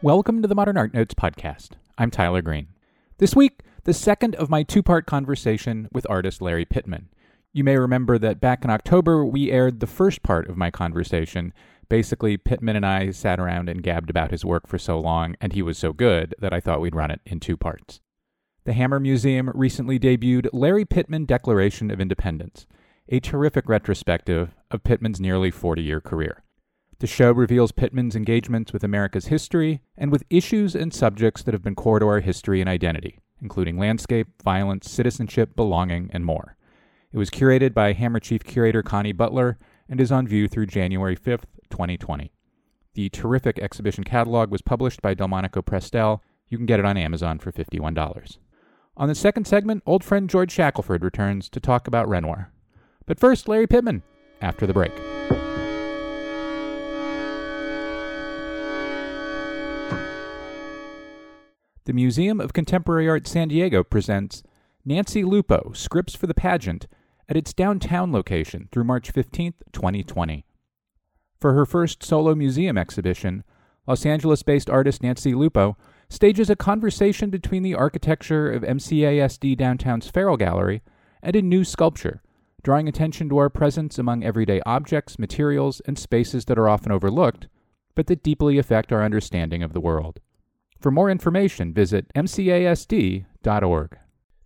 Welcome to the Modern Art Notes podcast. I'm Tyler Green. This week, the second of my two part conversation with artist Lari Pittman. You may remember that back in October, we aired the first part of my conversation. Basically, Pittman and I sat around and gabbed about his work for so long, and he was so good that I thought we'd run it in two parts. The Hammer Museum recently debuted Lari Pittman Declaration of Independence, a terrific retrospective of Pittman's nearly 40 year career. The show reveals Pittman's engagements with America's history and with issues and subjects that have been core to our history and identity, including landscape, violence, citizenship, belonging, and more. It was curated by Hammer Chief Curator Connie Butler and is on view through January 5th, 2020. The terrific exhibition catalog was published by Delmonico Prestel. You can get it on Amazon for $51. On the second segment, old friend George Shackelford returns to talk about Renoir. But first, Lari Pittman, after the break. The Museum of Contemporary Art San Diego presents Nancy Lupo Scripts for the Pageant at its downtown location through March 15, 2020. For her first solo museum exhibition, Los Angeles based artist Nancy Lupo stages a conversation between the architecture of MCASD Downtown's Farrell Gallery and a new sculpture, drawing attention to our presence among everyday objects, materials, and spaces that are often overlooked, but that deeply affect our understanding of the world. For more information, visit mcasd.org.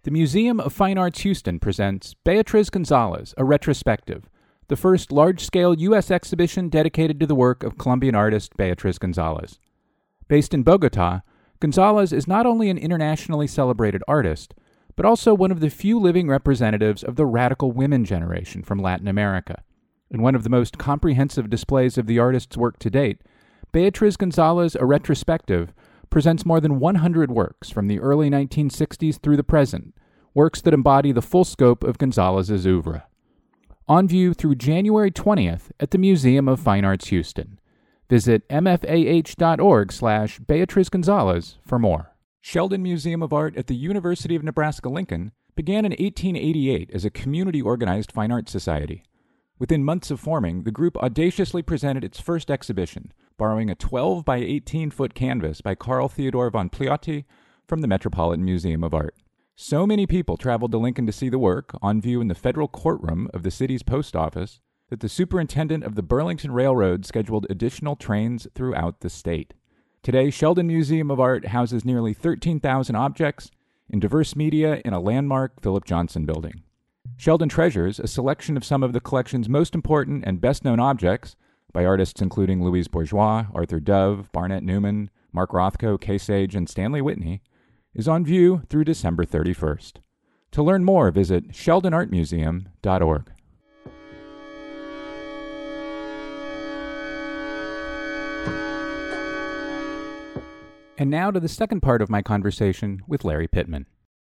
The Museum of Fine Arts Houston presents Beatriz Gonzalez, a retrospective, the first large scale U.S. exhibition dedicated to the work of Colombian artist Beatriz Gonzalez. Based in Bogota, Gonzalez is not only an internationally celebrated artist, but also one of the few living representatives of the radical women generation from Latin America. In one of the most comprehensive displays of the artist's work to date, Beatriz Gonzalez, a retrospective, presents more than 100 works from the early 1960s through the present, works that embody the full scope of Gonzalez's oeuvre. On view through January 20th at the Museum of Fine Arts Houston. Visit mfah.org slash Beatriz Gonzalez for more. Sheldon Museum of Art at the University of Nebraska-Lincoln began in 1888 as a community organized fine arts society. Within months of forming, the group audaciously presented its first exhibition, borrowing a 12 by 18 foot canvas by Carl Theodor von Piloty from the Metropolitan Museum of Art. So many people traveled to Lincoln to see the work, on view in the federal courtroom of the city's post office, that the superintendent of the Burlington Railroad scheduled additional trains throughout the state. Today, Sheldon Museum of Art houses nearly 13,000 objects in diverse media in a landmark Philip Johnson building. Sheldon treasures a selection of some of the collection's most important and best known objects by artists including Louise Bourgeois, Arthur Dove, Barnett Newman, Mark Rothko, Kay Sage, and Stanley Whitney, is on view through December 31st. To learn more, visit sheldonartmuseum.org. And now to the second part of my conversation with Lari Pittman.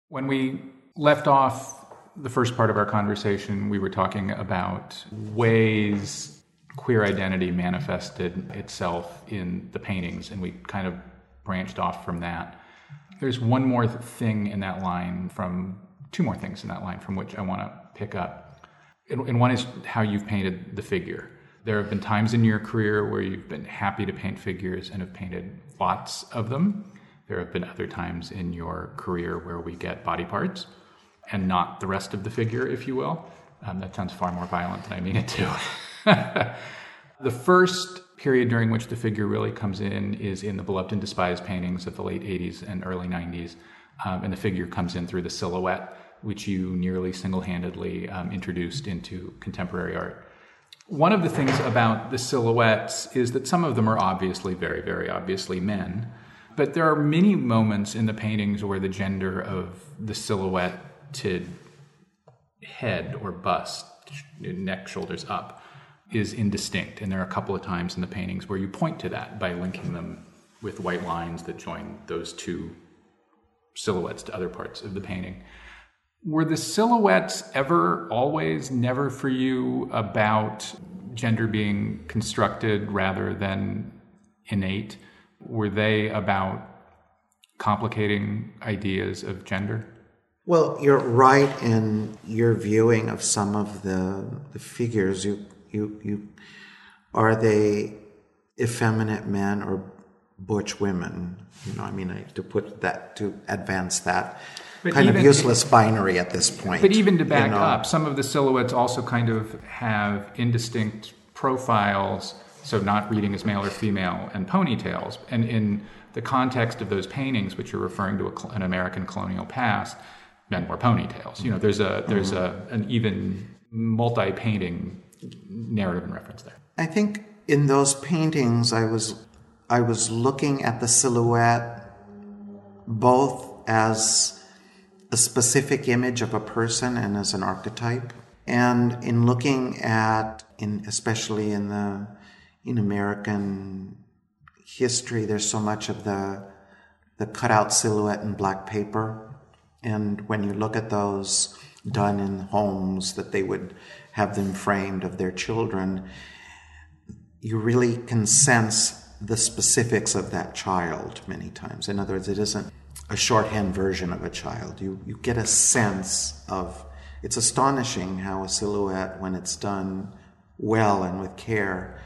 When we left off the first part of our conversation, we were talking about ways queer identity manifested itself in the paintings, and we kind of branched off from that. There's one more thing in that line from two more things in that line from which I want to pick up. And one is how you've painted the figure. There have been times in your career where you've been happy to paint figures and have painted lots of them. There have been other times in your career where we get body parts and not the rest of the figure, if you will. Um, that sounds far more violent than I mean it to. the first period during which the figure really comes in is in the beloved and despised paintings of the late 80s and early 90s. Um, and the figure comes in through the silhouette, which you nearly single handedly um, introduced into contemporary art. One of the things about the silhouettes is that some of them are obviously, very, very obviously men. But there are many moments in the paintings where the gender of the silhouetted head or bust, neck, shoulders up, is indistinct. And there are a couple of times in the paintings where you point to that by linking them with white lines that join those two silhouettes to other parts of the painting. Were the silhouettes ever, always, never for you about gender being constructed rather than innate? Were they about complicating ideas of gender? Well, you're right in your viewing of some of the the figures. You you you are they effeminate men or butch women. You know, I mean, I, to put that to advance that But kind even- of useless binary at this point. But even to you back know. up, some of the silhouettes also kind of have indistinct profiles, so not reading as male or female, and ponytails. And in the context of those paintings, which are referring to a, an American colonial past, men wore ponytails. You know, there's a there's mm-hmm. a an even multi-painting narrative and reference there. I think in those paintings, I was I was looking at the silhouette both as a specific image of a person and as an archetype. And in looking at, in especially in the in American history, there's so much of the the cutout silhouette in black paper. And when you look at those done in homes that they would have them framed of their children, you really can sense the specifics of that child many times. In other words, it isn't a shorthand version of a child. You, you get a sense of, it's astonishing how a silhouette, when it's done well and with care,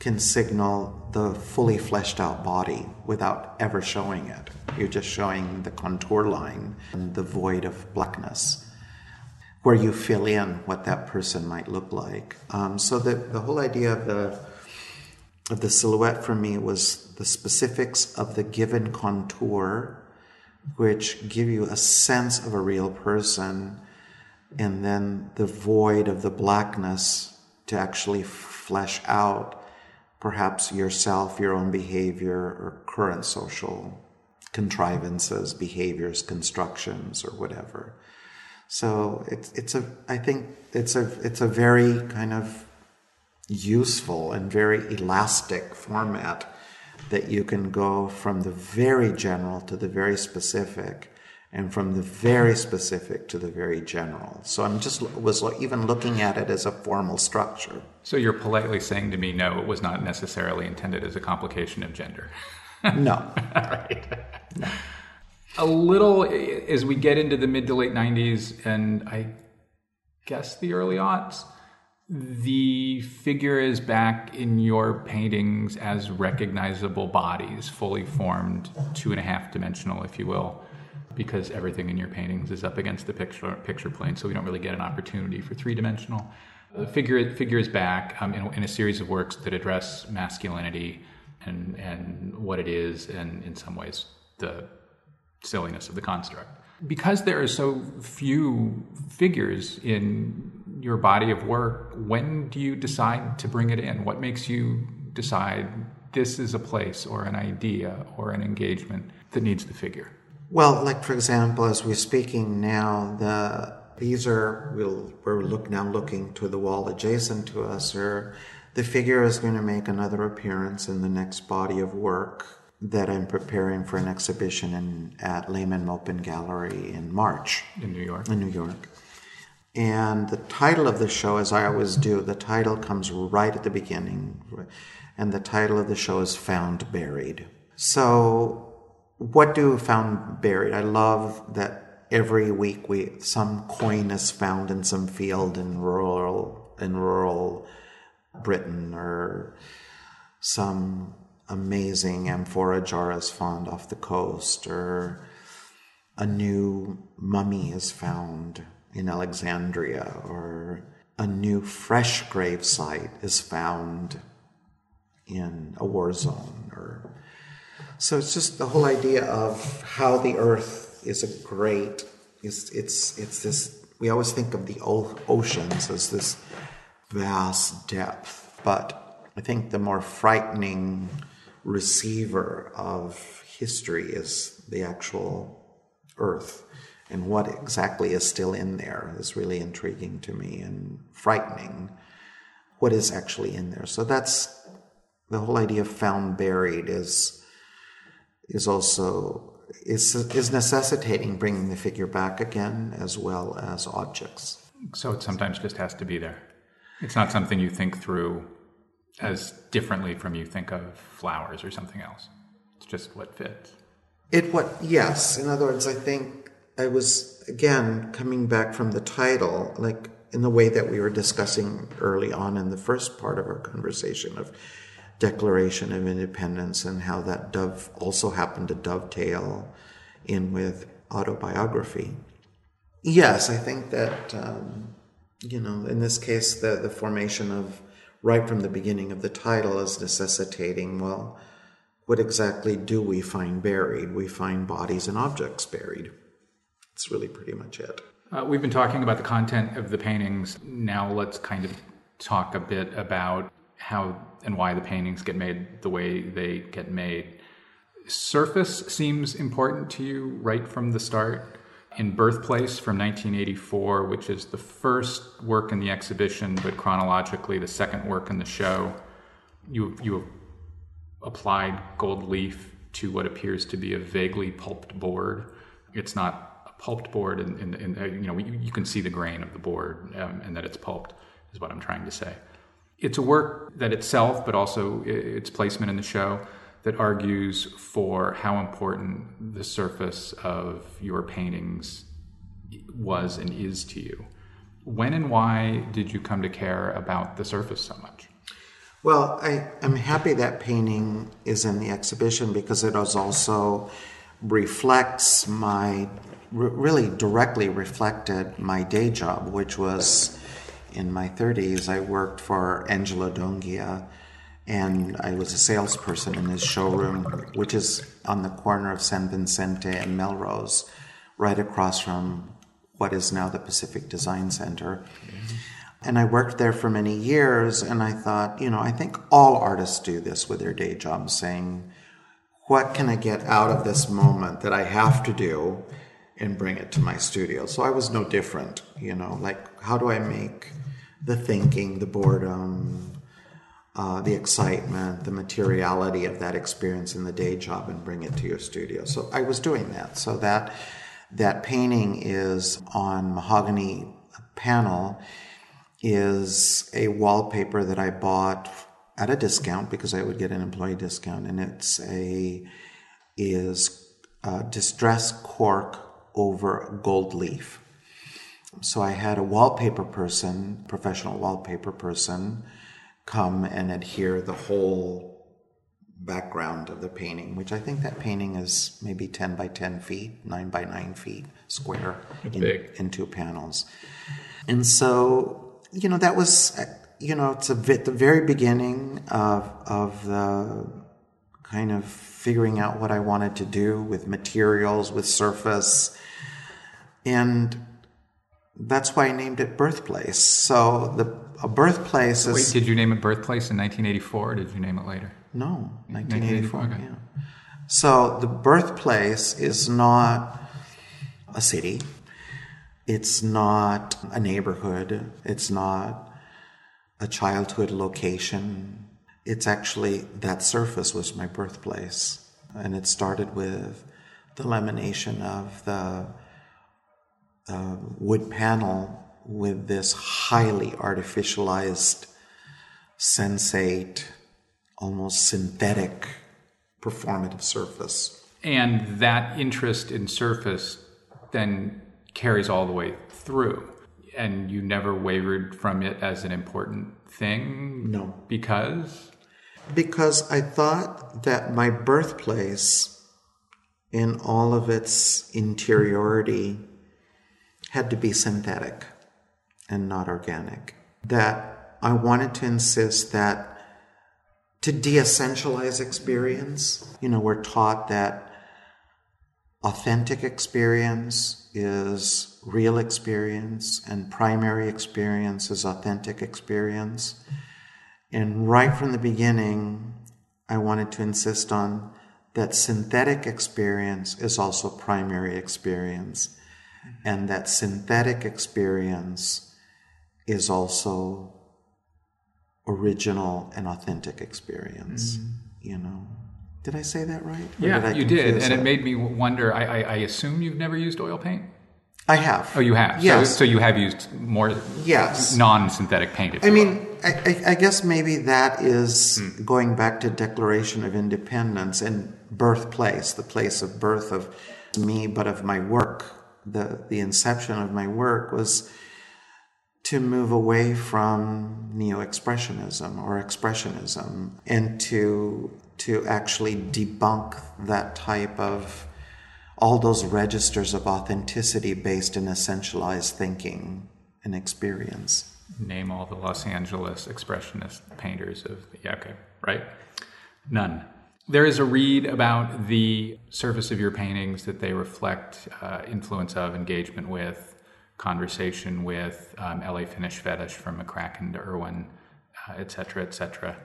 can signal the fully fleshed out body without ever showing it. You're just showing the contour line and the void of blackness where you fill in what that person might look like. Um, so the, the whole idea of the of the silhouette for me was the specifics of the given contour, which give you a sense of a real person, and then the void of the blackness to actually flesh out perhaps yourself, your own behavior, or current social contrivances, behaviors, constructions, or whatever. So it's it's a I think it's a it's a very kind of useful and very elastic format that you can go from the very general to the very specific and from the very specific to the very general. So I'm just was even looking at it as a formal structure. So you're politely saying to me, no, it was not necessarily intended as a complication of gender. No. a little as we get into the mid to late 90s and I guess the early aughts, the figure is back in your paintings as recognizable bodies, fully formed, two and a half dimensional, if you will, because everything in your paintings is up against the picture picture plane, so we don't really get an opportunity for three dimensional. The figure figure is back um, in, in a series of works that address masculinity and and what it is, and in some ways the silliness of the construct. Because there are so few figures in your body of work, when do you decide to bring it in? What makes you decide this is a place or an idea or an engagement that needs the figure? Well, like for example, as we're speaking now, the these are we'll, we're look now looking to the wall adjacent to us, or the figure is going to make another appearance in the next body of work that I'm preparing for an exhibition in at Lehmann Maupin Gallery in March In New York. in New York. And the title of the show, as I always do, the title comes right at the beginning. And the title of the show is Found Buried. So, what do Found Buried? I love that every week we some coin is found in some field in rural in rural Britain or some amazing amphora jar is found off the coast or a new mummy is found in Alexandria, or a new fresh grave site is found in a war zone, or so it's just the whole idea of how the earth is a great. It's it's it's this. We always think of the oceans as this vast depth, but I think the more frightening receiver of history is the actual earth. And what exactly is still in there is really intriguing to me and frightening what is actually in there. So that's the whole idea of found buried is is also is is necessitating bringing the figure back again as well as objects. So it sometimes just has to be there. It's not something you think through as differently from you think of flowers or something else. It's just what fits. It what? Yes. In other words, I think I was again coming back from the title, like in the way that we were discussing early on in the first part of our conversation of Declaration of Independence and how that dove also happened to dovetail in with autobiography. Yes, I think that, um, you know, in this case, the, the formation of right from the beginning of the title is necessitating, well, what exactly do we find buried? We find bodies and objects buried. It's really pretty much it. Uh, we've been talking about the content of the paintings. Now let's kind of talk a bit about how and why the paintings get made the way they get made. Surface seems important to you right from the start. In Birthplace from 1984, which is the first work in the exhibition, but chronologically the second work in the show, you you applied gold leaf to what appears to be a vaguely pulped board. It's not a pulped board, and, you know you, you, can see the grain of the board um, and that it's pulped. Is what I'm trying to say it's a work that itself, but also its placement in the show, that argues for how important the surface of your paintings was and is to you. When and why did you come to care about the surface so much? Well, I, am happy that painting is in the exhibition because it also reflects my, really directly reflected my day job, which was in my 30s, I worked for Angelo Donghia, and I was a salesperson in his showroom, which is on the corner of San Vicente and Melrose, right across from what is now the Pacific Design Center. Mm-hmm. And I worked there for many years, and I thought, you know, I think all artists do this with their day jobs, saying, what can I get out of this moment that I have to do and bring it to my studio? So I was no different, you know, like, how do I make the thinking, the boredom, uh, the excitement, the materiality of that experience in the day job and bring it to your studio. So I was doing that. So that that painting is on mahogany panel is a wallpaper that I bought at a discount because I would get an employee discount, and it's a is a distressed cork over gold leaf. So I had a wallpaper person, professional wallpaper person, come and adhere the whole background of the painting, which I think that painting is maybe 10 by 10 feet, 9 by 9 feet square in, in, two panels. And so, you know, that was, uh, you know, it's a bit, the very beginning of, of the kind of figuring out what I wanted to do with materials, with surface. And that's why I named it Birthplace. So the a birthplace is. Wait, did you name it Birthplace in 1984 or did you name it later? No, 1984. 1984 okay. Yeah. So the birthplace is not a city. It's not a neighborhood. It's not a childhood location. It's actually that surface was my birthplace. And it started with the lamination of the uh, wood panel with this highly artificialized, sensate, almost synthetic performative surface. And that interest in surface then carries all the way through. And you never wavered from it as an important thing? No. Because? Because I thought that my birthplace, in all of its interiority, had to be synthetic and not organic. That I wanted to insist that to de essentialize experience, you know, we're taught that authentic experience is real experience and primary experience is authentic experience. And right from the beginning, I wanted to insist on that synthetic experience is also primary experience and that synthetic experience is also original and authentic experience mm-hmm. you know did i say that right or yeah did you did and that? it made me wonder I, I, I, assume you've never used oil paint i have oh you have yes. so, so you have used more yes non-synthetic paint i mean I, I, guess maybe that is mm. going back to declaration of independence and birthplace the place of birth of me but of my work the, the inception of my work was to move away from neo-expressionism or expressionism and to to actually debunk that type of all those registers of authenticity based in essentialized thinking and experience. Name all the Los Angeles expressionist painters of yeah, okay, right? None. There is a read about the surface of your paintings that they reflect uh, influence of, engagement with, conversation with, um, LA Finish Fetish from McCracken to Irwin, uh, et cetera, et cetera.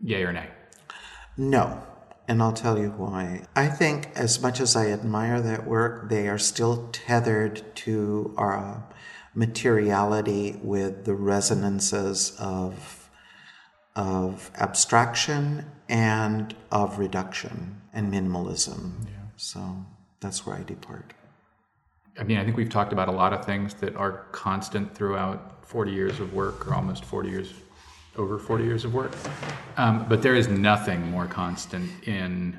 Yay or nay? No. And I'll tell you why. I think, as much as I admire that work, they are still tethered to our materiality with the resonances of, of abstraction and of reduction and minimalism. Yeah. So that's where I depart. I mean, I think we've talked about a lot of things that are constant throughout 40 years of work or almost 40 years over 40 years of work. Um, but there is nothing more constant in,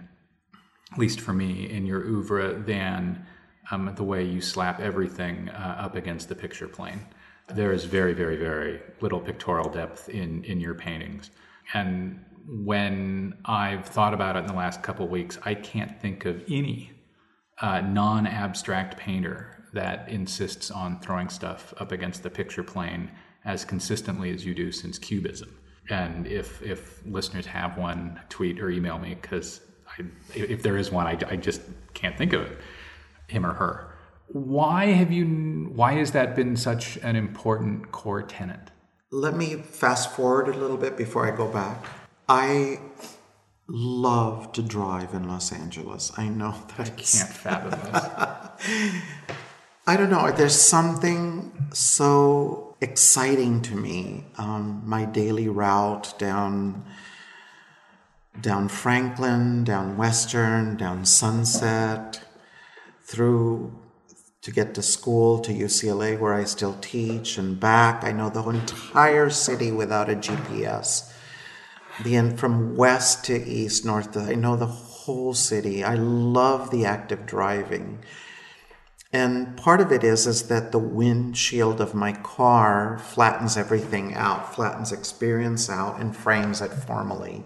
at least for me, in your oeuvre than um, the way you slap everything uh, up against the picture plane. There is very, very, very little pictorial depth in, in your paintings. And when I've thought about it in the last couple weeks, I can't think of any uh, non abstract painter that insists on throwing stuff up against the picture plane as consistently as you do since Cubism. And if if listeners have one, tweet or email me because if there is one, I, I just can't think of it, him or her. Why have you? Why has that been such an important core tenet? Let me fast forward a little bit before I go back. I love to drive in Los Angeles. I know that I can't fathom this. I don't know. There's something so exciting to me. Um, my daily route down down Franklin, down Western, down Sunset, through to get to school to UCLA where I still teach and back. I know the entire city without a GPS. The end from west to east, north to I know the whole city. I love the act of driving. And part of it is is that the windshield of my car flattens everything out, flattens experience out, and frames it formally.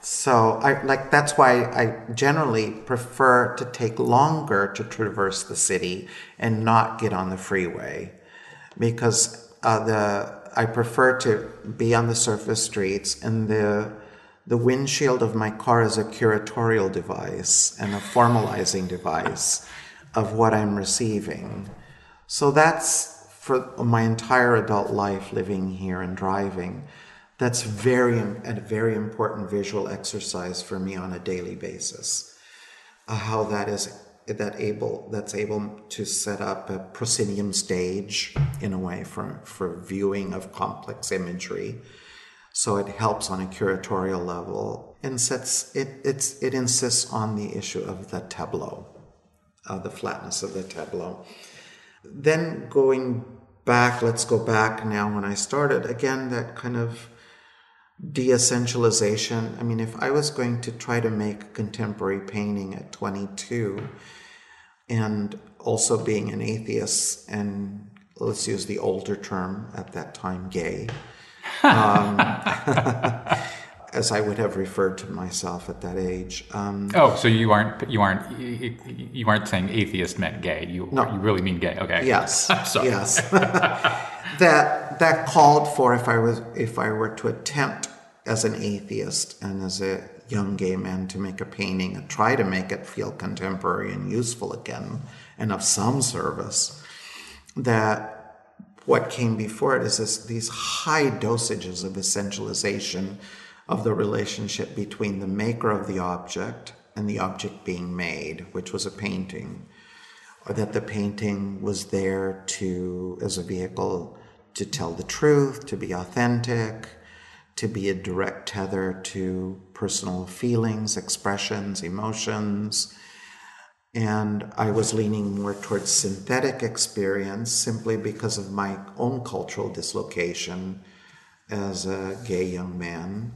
So I like that's why I generally prefer to take longer to traverse the city and not get on the freeway, because uh, the I prefer to be on the surface streets and the the windshield of my car is a curatorial device and a formalizing device of what I'm receiving. So that's for my entire adult life living here and driving. That's very a very important visual exercise for me on a daily basis. Uh, how that is that able that's able to set up a proscenium stage in a way for for viewing of complex imagery. So it helps on a curatorial level and sets it it's it insists on the issue of the tableau uh, the flatness of the tableau. Then going back, let's go back now when I started, again, that kind of de essentialization. I mean, if I was going to try to make contemporary painting at 22 and also being an atheist and let's use the older term at that time, gay. Um, as I would have referred to myself at that age. Um, oh, so you aren't you aren't you aren't saying atheist meant gay. You no. you really mean gay. Okay. Yes. yes. that that called for if I was if I were to attempt as an atheist and as a young gay men to make a painting and try to make it feel contemporary and useful again and of some service that what came before it is this, these high dosages of essentialization of the relationship between the maker of the object and the object being made, which was a painting, or that the painting was there to as a vehicle to tell the truth, to be authentic, to be a direct tether to personal feelings, expressions, emotions. And I was leaning more towards synthetic experience simply because of my own cultural dislocation as a gay young man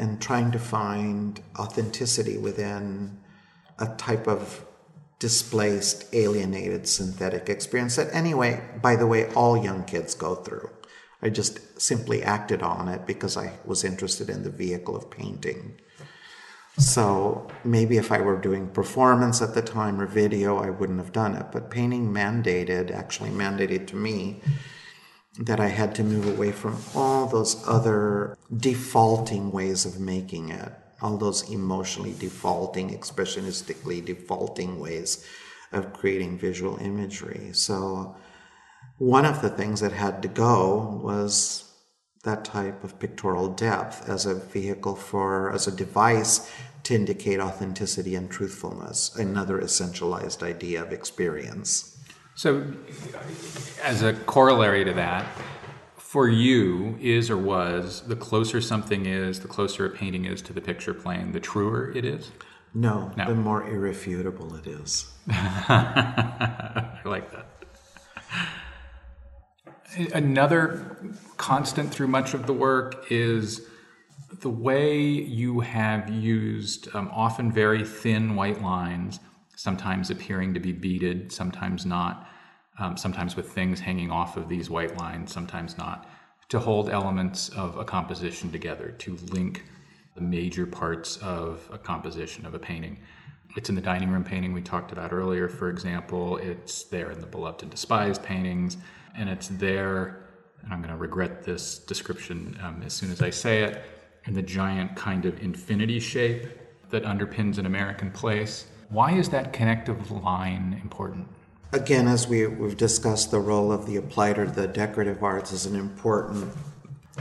and trying to find authenticity within a type of displaced, alienated, synthetic experience that, anyway, by the way, all young kids go through. I just simply acted on it because I was interested in the vehicle of painting. So maybe if I were doing performance at the time or video, I wouldn't have done it. But painting mandated, actually mandated to me, that I had to move away from all those other defaulting ways of making it, all those emotionally defaulting, expressionistically defaulting ways of creating visual imagery. So one of the things that had to go was that type of pictorial depth as a vehicle for, as a device to indicate authenticity and truthfulness, another essentialized idea of experience. So, as a corollary to that, for you, is or was, the closer something is, the closer a painting is to the picture plane, the truer it is? No, no. the more irrefutable it is. I like that. Another constant through much of the work is the way you have used um, often very thin white lines, sometimes appearing to be beaded, sometimes not, um, sometimes with things hanging off of these white lines, sometimes not, to hold elements of a composition together, to link the major parts of a composition of a painting. It's in the dining room painting we talked about earlier, for example. It's there in the beloved and despised paintings and it's there, and I'm going to regret this description um, as soon as I say it, in the giant kind of infinity shape that underpins an American place. Why is that connective line important? Again, as we, we've discussed, the role of the applied or the decorative arts is an important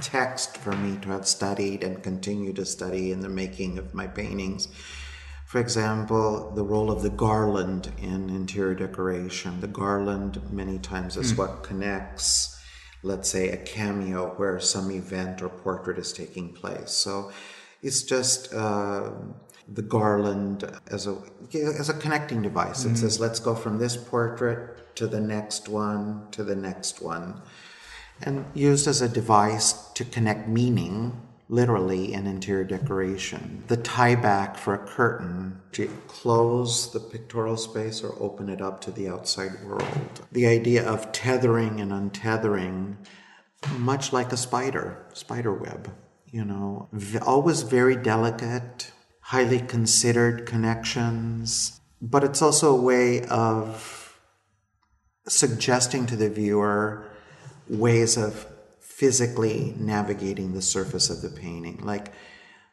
text for me to have studied and continue to study in the making of my paintings. For example, the role of the garland in interior decoration. The garland, many times, is mm. what connects, let's say, a cameo where some event or portrait is taking place. So it's just uh, the garland as a as a connecting device. Mm. It says, let's go from this portrait to the next one to the next one, and used as a device to connect meaning literally in interior decoration. The tie back for a curtain to close the pictorial space or open it up to the outside world. The idea of tethering and untethering, much like a spider, spider web, you know, always very delicate, highly considered connections, but it's also a way of suggesting to the viewer ways of physically navigating the surface of the painting. Like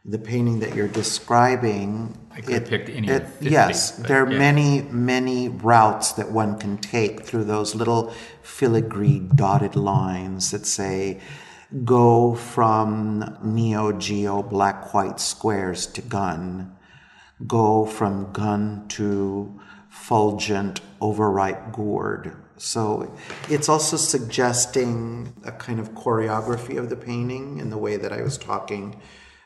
the painting that you're describing. I could it, picked any it, 50, Yes, there are yeah. many, many routes that one can take through those little filigree dotted lines that say, go from Neo Geo black white squares to gun, go from gun to fulgent overripe gourd so it's also suggesting a kind of choreography of the painting in the way that I was talking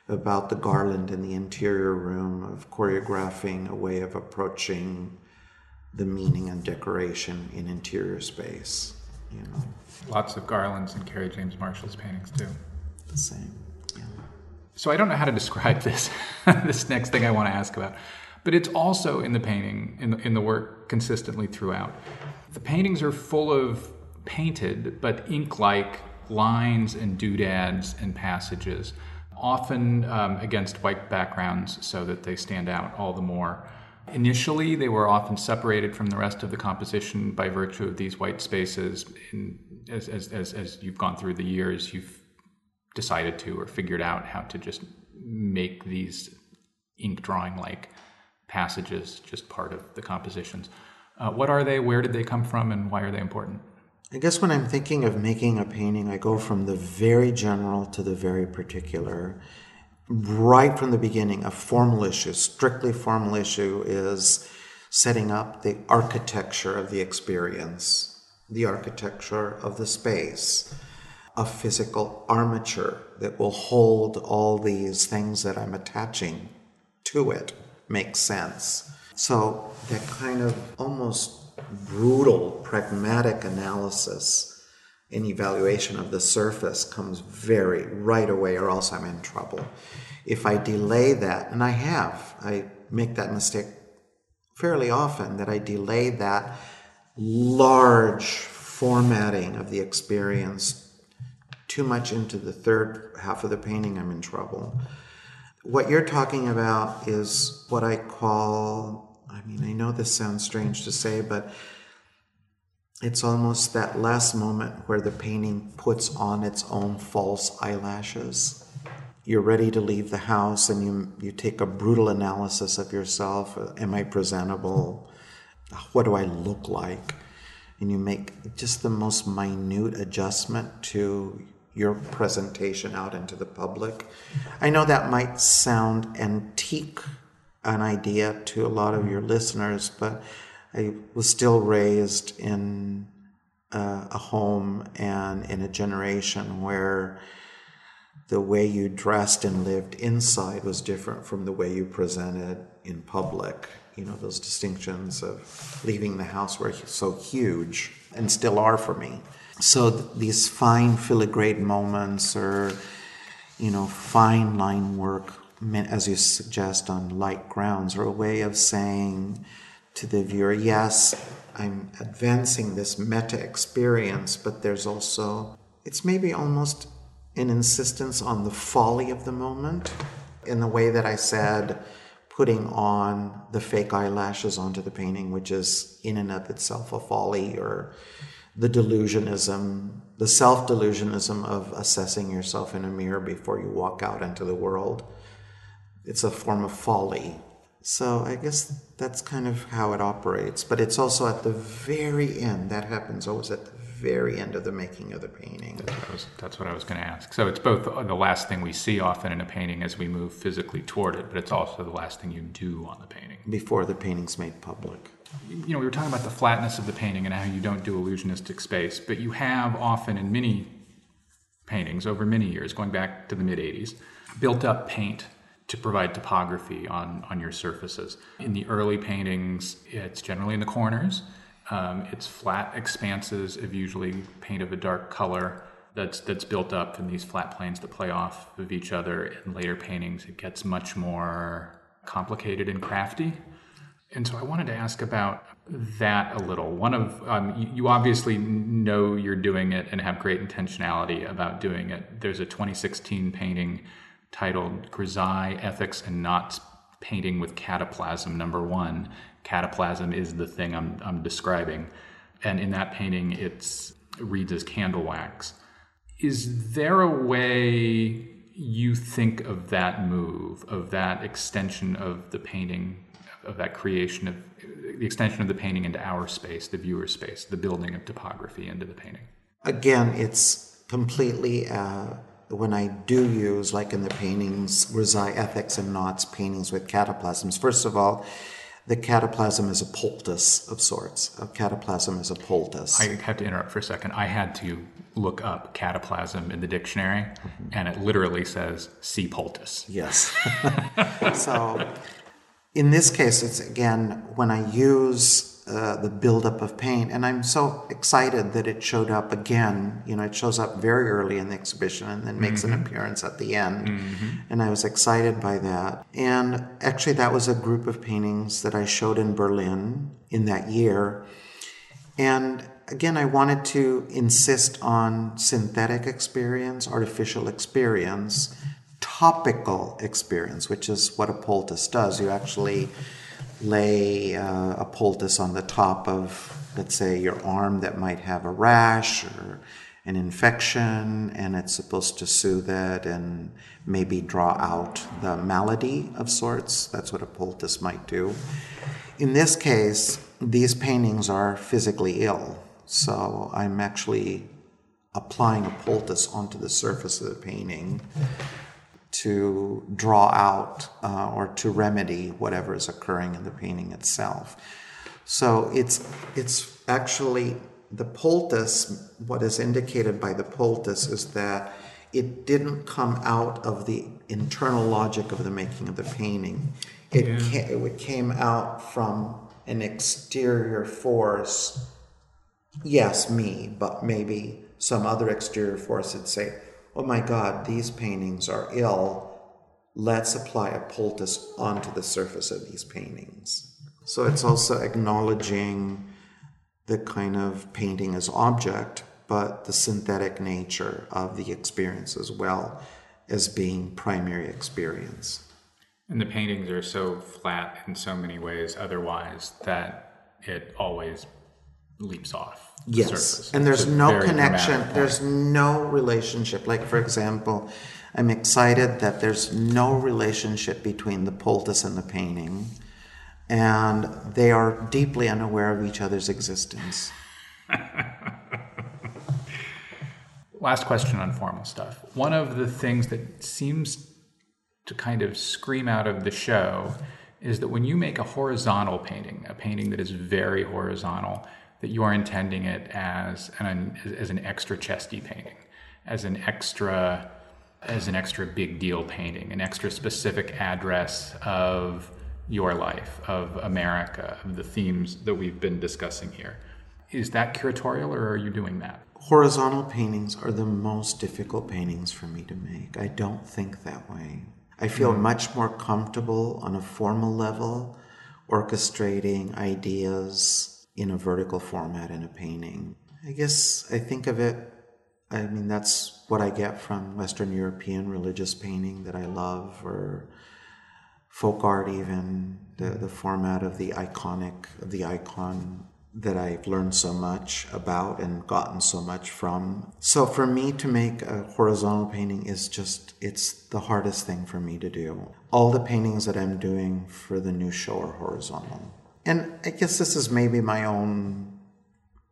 about the garland in the interior room, of choreographing a way of approaching the meaning and decoration in interior space. You know, lots of garlands in Kerry James Marshall's paintings too. The same. Yeah. So I don't know how to describe this. this next thing I want to ask about, but it's also in the painting, in the, in the work, consistently throughout. The paintings are full of painted but ink like lines and doodads and passages, often um, against white backgrounds so that they stand out all the more. Initially, they were often separated from the rest of the composition by virtue of these white spaces. In, as, as, as, as you've gone through the years, you've decided to or figured out how to just make these ink drawing like passages just part of the compositions. Uh, what are they? Where did they come from? And why are they important? I guess when I'm thinking of making a painting, I go from the very general to the very particular. Right from the beginning, a formal issue, strictly formal issue, is setting up the architecture of the experience, the architecture of the space, a physical armature that will hold all these things that I'm attaching to it makes sense. So that kind of almost brutal, pragmatic analysis and evaluation of the surface comes very right away, or else I'm in trouble. If I delay that, and I have, I make that mistake fairly often that I delay that large formatting of the experience too much into the third half of the painting, I'm in trouble. What you're talking about is what I call, I mean, I know this sounds strange to say, but it's almost that last moment where the painting puts on its own false eyelashes. You're ready to leave the house and you, you take a brutal analysis of yourself. Am I presentable? What do I look like? And you make just the most minute adjustment to your presentation out into the public. I know that might sound antique, an idea to a lot of your listeners, but I was still raised in uh, a home and in a generation where the way you dressed and lived inside was different from the way you presented in public. You know, those distinctions of leaving the house were so huge and still are for me. So th- these fine filigree moments or, you know, fine line work, as you suggest, on light grounds, are a way of saying, to the viewer, yes, I'm advancing this meta experience, but there's also, it's maybe almost an insistence on the folly of the moment in the way that I said, putting on the fake eyelashes onto the painting, which is in and of itself a folly, or the delusionism, the self delusionism of assessing yourself in a mirror before you walk out into the world. It's a form of folly so I guess that's kind of how it operates. But it's also at the very end. That happens always at the very end of the making of the painting. That's what I was, that's what I was going to ask. So it's both the last thing we see often in a painting as we move physically toward it, but it's also the last thing you do on the painting. Before the painting's made public. You know, we were talking about the flatness of the painting and how you don't do illusionistic space, but you have often in many paintings over many years, going back to the mid 80s, built up paint to provide topography on, on your surfaces. In the early paintings, it's generally in the corners. Um, it's flat expanses of usually paint of a dark color that's that's built up in these flat planes that play off of each other. In later paintings, it gets much more complicated and crafty. And so I wanted to ask about that a little. One of um, you, you, obviously know you're doing it and have great intentionality about doing it. There's a 2016 painting titled Grisaille Ethics and Knots Painting with Cataplasm, number one. Cataplasm is the thing I'm, I'm describing. And in that painting, it reads as candle wax. Is there a way you think of that move, of that extension of the painting, of that creation of the extension of the painting into our space, the viewer space, the building of topography into the painting? Again, it's completely. Uh when I do use, like in the paintings, Grisaille Ethics and Knots paintings with cataplasms, first of all, the cataplasm is a poultice of sorts. A cataplasm is a poultice. I have to interrupt for a second. I had to look up cataplasm in the dictionary, mm-hmm. and it literally says "sea poultice." Yes. so, in this case, it's again when I use uh, the buildup of pain. And I'm so excited that it showed up again. You know, it shows up very early in the exhibition and then makes mm-hmm. an appearance at the end. Mm-hmm. And I was excited by that. And actually, that was a group of paintings that I showed in Berlin in that year. And again, I wanted to insist on synthetic experience, artificial experience, topical experience, which is what a poultice does. You actually lay uh, a poultice on the top of, let's say, your arm that might have a rash or an infection, and it's supposed to soothe it and maybe draw out the malady of sorts. That's what a poultice might do. In this case, these paintings are physically ill, so I'm actually applying a poultice onto the surface of the painting to draw out uh, or to remedy whatever is occurring in the painting itself. So it's it's actually the poultice. What is indicated by the poultice is that it didn't come out of the internal logic of the making of the painting. It yeah. came, it came out from an exterior force. Yes, me, but maybe some other exterior force would say, oh my God, these paintings are ill. Let's apply a poultice onto the surface of these paintings. So it's also acknowledging the kind of painting as object, but the synthetic nature of the experience as well as being primary experience. And the paintings are so flat in so many ways otherwise that it always leaps off. The yes. surface. And there's no connection, there's no relationship. Like, for example, I'm excited that there's no relationship between the poultice and the painting, and they are deeply unaware of each other's existence. Last question on formal stuff. One of the things that seems to kind of scream out of the show is that when you make a horizontal painting, a painting that is very horizontal, that you are intending it as an as an extra chesty painting, as an extra as an extra big deal painting, an extra specific address of your life, of America, of the themes that we've been discussing here. Is that curatorial or are you doing that? Horizontal paintings are the most difficult paintings for me to make. I don't think that way. I feel mm. much more comfortable on a formal level orchestrating ideas in a vertical format in a painting. I guess I think of it, I mean, that's what I get from Western European religious painting that I love, or folk art, even the, the format of the iconic, the icon that I've learned so much about and gotten so much from. So for me to make a horizontal painting is just, it's the hardest thing for me to do. All the paintings that I'm doing for the new show are horizontal. And I guess this is maybe my own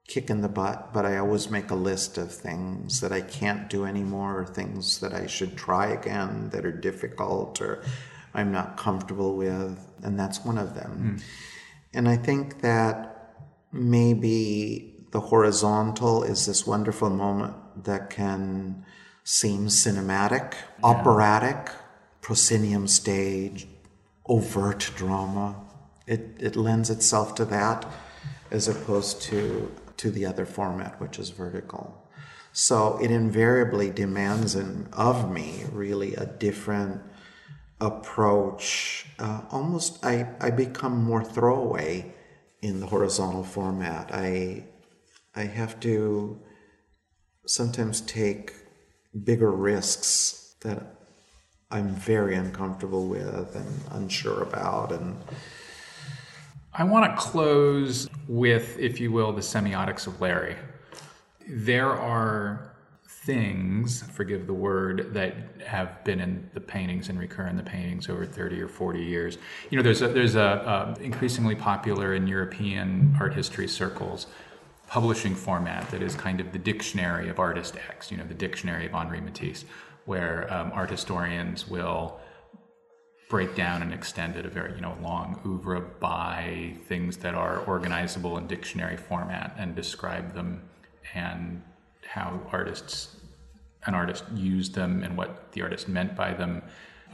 kick in the butt, but I always make a list of things that I can't do anymore, or things that I should try again that are difficult or I'm not comfortable with, and that's one of them. Hmm. And I think that maybe the horizontal is this wonderful moment that can seem cinematic, operatic, proscenium stage, overt drama. It, it lends itself to that as opposed to, to the other format, which is vertical. So it invariably demands in, of me really a different approach. Uh, almost, I, I become more throwaway in the horizontal format. I, I have to sometimes take bigger risks that I'm very uncomfortable with and unsure about. And I want to close with, if you will, the semiotics of Lari. There are things, forgive the word, that have been in the paintings and recur in the paintings over 30 or 40 years. You know, there's a, there's a, a increasingly popular in European art history circles publishing format that is kind of the dictionary of artist X, you know, the dictionary of Henri Matisse, where um, art historians will break down and extend it a very you know long oeuvre by things that are organizable in dictionary format and describe them and how artists an artist used them and what the artist meant by them.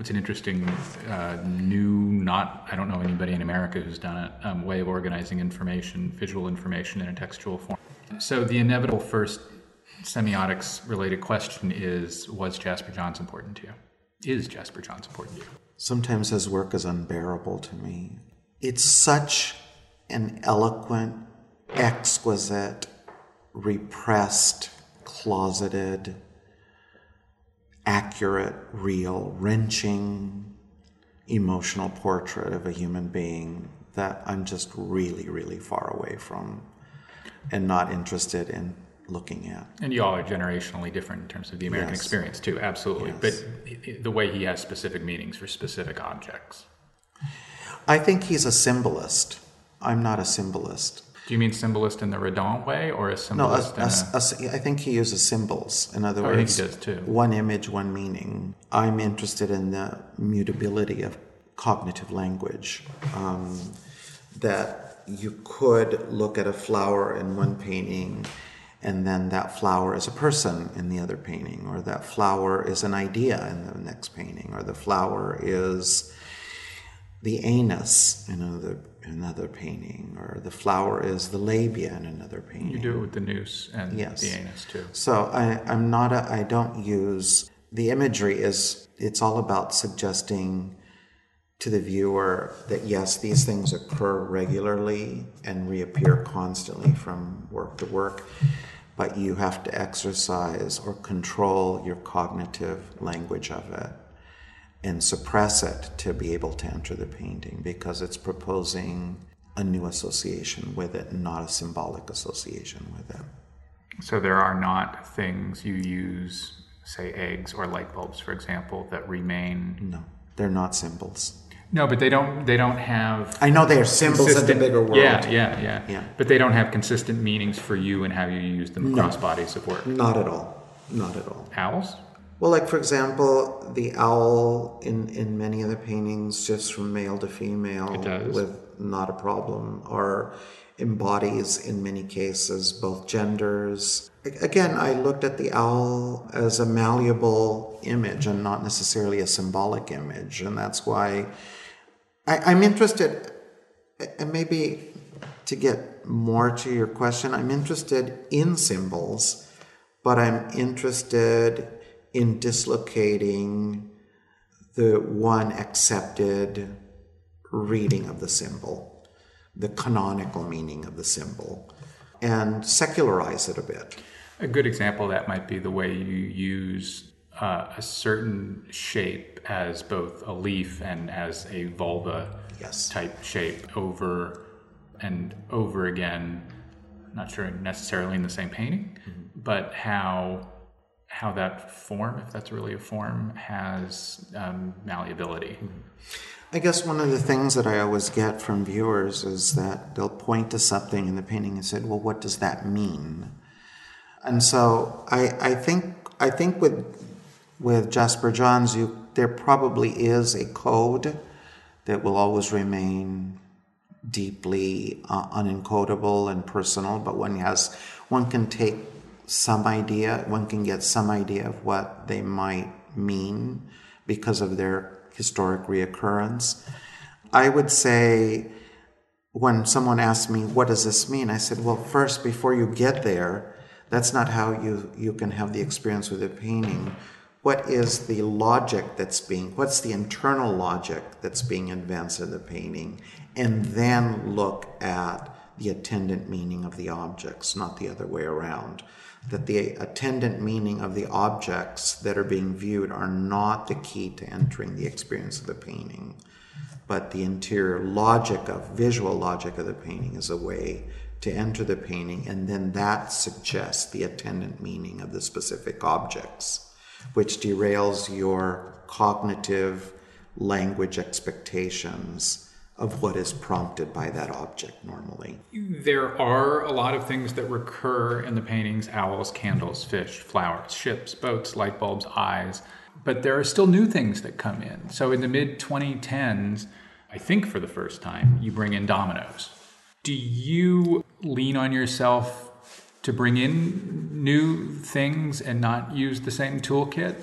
It's an interesting uh, new not i don't know anybody in america who's done it um, way of organizing information visual information in a textual form. So the inevitable first semiotics related question is was jasper johns important to you? Is jasper johns important to you sometimes his work is unbearable to me. It's such an eloquent, exquisite, repressed, closeted, accurate, real, wrenching, emotional portrait of a human being that I'm just really, really far away from and not interested in looking at. And you all are generationally different in terms of the American Yes. experience too, absolutely. Yes. But the way he has specific meanings for specific objects. I think he's a symbolist. I'm not a symbolist. Do you mean symbolist in the Redon way, or a symbolist? No, a, a- a, I think he uses symbols. In other Oh, words, he does too. one image, one meaning. I'm interested in the mutability of cognitive language. Um, that you could look at a flower in one painting, and then that flower is a person in the other painting, or that flower is an idea in the next painting, or the flower is the anus in another another painting, or the flower is the labia in another painting. you do it with the noose and Yes. the anus too? So I, I'm not a, I don't use the imagery is it's all about suggesting to the viewer that yes, these things occur regularly and reappear constantly from work to work, but you have to exercise or control your cognitive language of it and suppress it to be able to enter the painting because it's proposing a new association with it, not a symbolic association with it. So there are not things you use, say eggs or light bulbs, for example, that remain. No, they're not symbols. No, but they don't. They don't have. I know they are symbols in the bigger world. Yeah, yeah, yeah, Yeah. But they don't have consistent meanings for you and how you use them across bodies of work. Not at all. Not at all. Owls. Well, like for example, the owl in in many of the paintings, just from male to female, It does. with not a problem, or embodies in many cases both genders. Again, I looked at the owl as a malleable image and not necessarily a symbolic image, and that's why I, I'm interested, and maybe to get more to your question, I'm interested in symbols, but I'm interested in dislocating the one accepted reading of the symbol, the canonical meaning of the symbol, and secularize it a bit. A good example of that might be the way you use uh, a certain shape as both a leaf and as a vulva Yes. type shape over and over again. Not sure necessarily in the same painting, but how how that form, if that's really a form, has um, malleability. I guess one of the things that I always get from viewers is that they'll point to something in the painting and say, "Well, what does that mean?" And so I, I think I think with with Jasper Johns, you there probably is a code that will always remain deeply uh, unencodable and personal, but one has one can take some idea, one can get some idea of what they might mean because of their historic reoccurrence. I would say when someone asked me, What does this mean? I said, Well, first, before you get there, that's not how you, you can have the experience with a painting. What is the logic that's being, what's the internal logic that's being advanced in the painting? And then look at the attendant meaning of the objects, not the other way around. That the attendant meaning of the objects that are being viewed are not the key to entering the experience of the painting but the interior logic of visual logic of the painting is a way to enter the painting and then that suggests the attendant meaning of the specific objects which derails your cognitive language expectations of what is prompted by that object normally There are a lot of things that recur in the paintings owls, candles, fish, flowers, ships, boats, light bulbs, eyes. But there are still new things that come in. So in the mid 2010s, I think for the first time, you bring in dominoes. Do you lean on yourself to bring in new things and not use the same toolkit?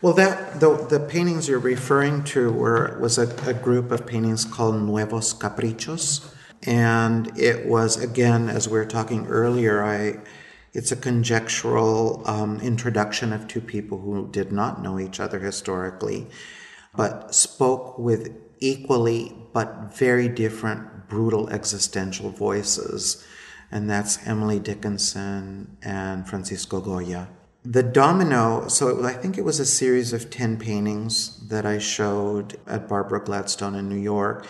Well, that the, the paintings you're referring to were was a, a group of paintings called Nuevos Caprichos, and it was again, as we were talking earlier, I it's a conjectural um, introduction of two people who did not know each other historically, but spoke with equally but very different brutal existential voices, and that's Emily Dickinson and Francisco Goya. The domino so it, i think it was a series of 10 paintings that i showed at barbara gladstone in new york.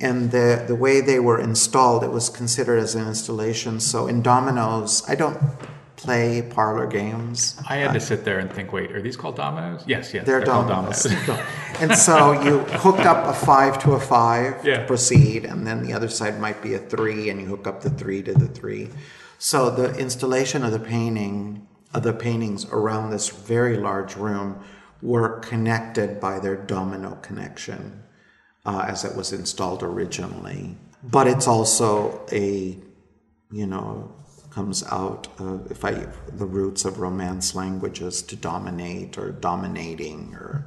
And the, the way they were installed it was considered as an installation. So in dominoes i don't play parlor games I had to sit there and think, wait, are these called dominoes? Yes, yes. they're, called dominoes. and so you hooked up a five to a five Yeah. to proceed, and then the other side might be a three, and you hook up the three to the three. So the installation of the painting, of the paintings around this very large room, were connected by their domino connection, uh, as it was installed originally. But it's also a, you know, comes out of if I the roots of Romance languages to dominate or dominating or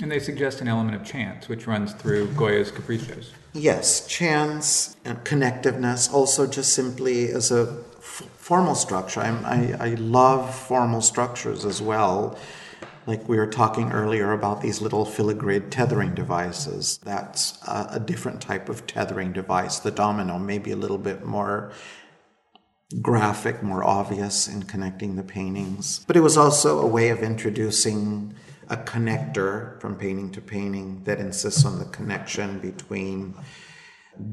And they suggest an element of chance, which runs through Goya's Caprichos. yes, chance and connectiveness. Also, just simply as a f- formal structure. I'm, I I love formal structures as well. Like we were talking earlier about these little filigreed tethering devices. That's a, a different type of tethering device. The domino may be a little bit more graphic, more obvious in connecting the paintings. But it was also a way of introducing a connector from painting to painting that insists on the connection between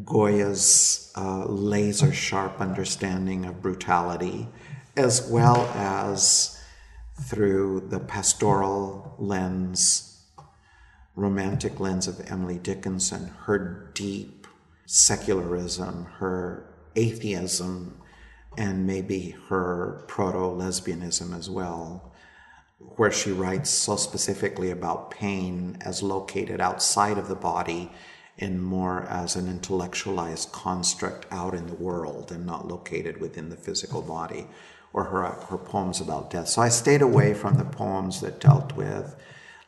Goya's uh, laser sharp understanding of brutality, as well as through the pastoral lens, romantic lens of Emily Dickinson, her deep secularism, her atheism, and maybe her proto lesbianism as well, where she writes so specifically about pain as located outside of the body and more as an intellectualized construct out in the world and not located within the physical body, or her, her poems about death. So I stayed away from the poems that dealt with,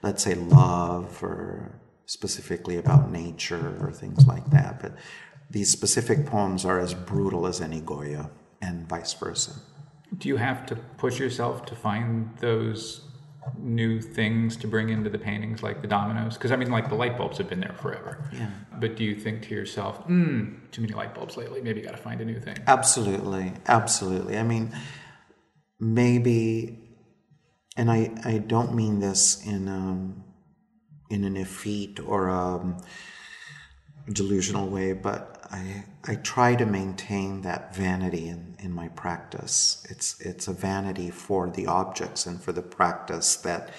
let's say, love or specifically about nature or things like that. But these specific poems are as brutal as any Goya and vice versa. Do you have to push yourself to find those new things to bring into the paintings, like the dominoes? Because I mean, like the light bulbs have been there forever. Yeah. But do you think to yourself, hmm, too many light bulbs lately? Maybe got to find a new thing. Absolutely, absolutely. I mean, maybe, and I I don't mean this in um, in an effete or a um, delusional way, but I, I try to maintain that vanity in, in my practice. It's, it's a vanity for the objects and for the practice that